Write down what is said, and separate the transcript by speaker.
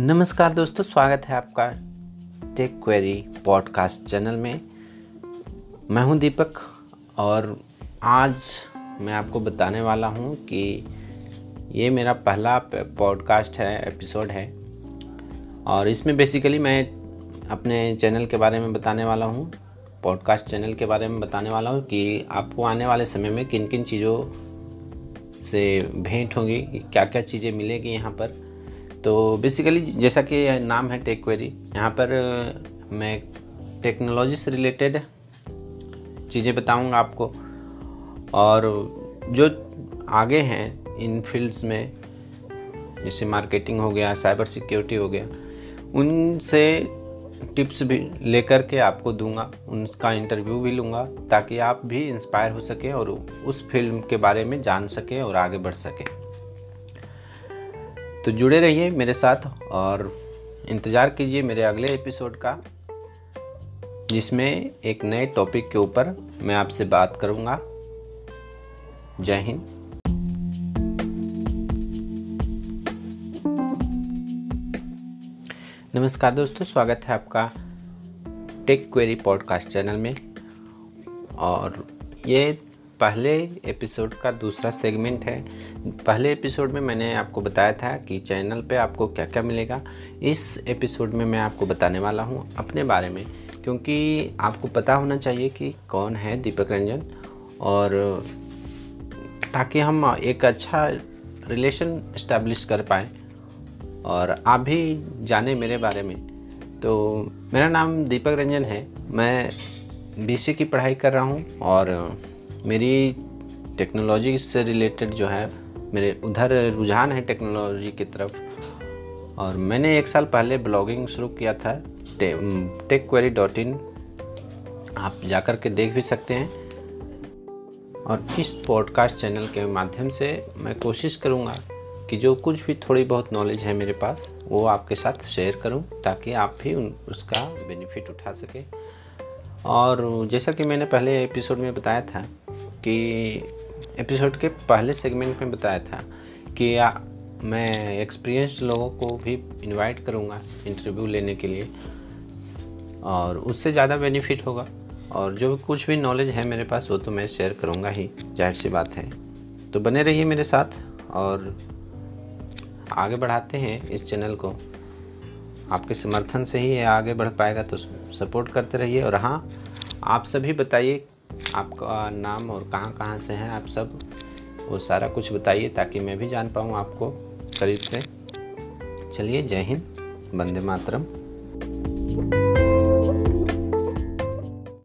Speaker 1: नमस्कार दोस्तों, स्वागत है आपका टेक क्वेरी पॉडकास्ट चैनल में। मैं हूँ दीपक और आज मैं आपको बताने वाला हूँ कि ये मेरा पहला पॉडकास्ट है एपिसोड है। और इसमें बेसिकली मैं अपने चैनल के बारे में बताने वाला हूँ पॉडकास्ट चैनल के बारे में बताने वाला हूँ कि आपको आने वाले समय में किन किन चीज़ों से भेंट होगी क्या क्या चीज़ें मिलेगी यहाँ पर। तो बेसिकली जैसा कि नाम है टेक क्वेरी यहाँ पर मैं टेक्नोलॉजी से रिलेटेड चीज़ें बताऊँगा आपको। और जो आगे हैं इन फील्ड्स में, जैसे मार्केटिंग हो गया साइबर सिक्योरिटी हो गया, उनसे टिप्स भी लेकर के आपको दूँगा, उनका इंटरव्यू भी लूँगा, ताकि आप भी इंस्पायर हो सके और उस फ़िल्म के बारे में जान सके और आगे बढ़ सके। तो जुड़े रहिए मेरे साथ और इंतज़ार कीजिए मेरे अगले एपिसोड का, जिसमें एक नए टॉपिक के ऊपर मैं आपसे बात करूँगा। जय हिंद। नमस्कार दोस्तों, स्वागत है आपका टेक क्वेरी पॉडकास्ट चैनल में। और ये पहले एपिसोड का दूसरा सेगमेंट है। पहले एपिसोड में मैंने आपको बताया था कि चैनल पे आपको क्या क्या मिलेगा। इस एपिसोड में मैं आपको बताने वाला हूँ अपने बारे में, क्योंकि आपको पता होना चाहिए कि कौन है दीपक रंजन। और ताकि हम एक अच्छा रिलेशन इस्टेब्लिश कर पाए। और आप भी जाने मेरे बारे में। तो मेरा नाम दीपक रंजन है। मैं बीसी की पढ़ाई कर रहा हूँ और मेरी टेक्नोलॉजी से रिलेटेड जो है मेरे उधर रुझान है टेक्नोलॉजी की तरफ़। और मैंने एक साल पहले ब्लॉगिंग शुरू किया था टे, टेक क्वेरी डॉट इन आप जाकर के देख भी सकते हैं। और इस पॉडकास्ट चैनल के माध्यम से मैं कोशिश करूँगा कि जो कुछ भी थोड़ी बहुत नॉलेज है मेरे पास वो आपके साथ शेयर करूँ ताकि आप भी उन उसका बेनिफिट उठा सकें। और जैसा कि मैंने पहले एपिसोड में बताया था कि एपिसोड के पहले सेगमेंट में बताया था कि आ, मैं एक्सपीरियंस लोगों को भी इनवाइट करूँगा इंटरव्यू लेने के लिए और उससे ज़्यादा बेनिफिट होगा। और जो कुछ भी नॉलेज है मेरे पास वो तो मैं शेयर करूँगा ही। ज़ाहिर सी बात है। तो बने रहिए मेरे साथ और आगे बढ़ाते हैं इस चैनल को। आपके समर्थन से ही आगे बढ़ पाएगा तो सपोर्ट करते रहिए। और हाँ आप सभी बताइए आपका नाम और कहाँ कहाँ से हैं आप सब, वो सारा कुछ बताइए ताकि मैं भी जान पाऊँ आपको करीब से। चलिए जय हिंद, वंदे मातरम।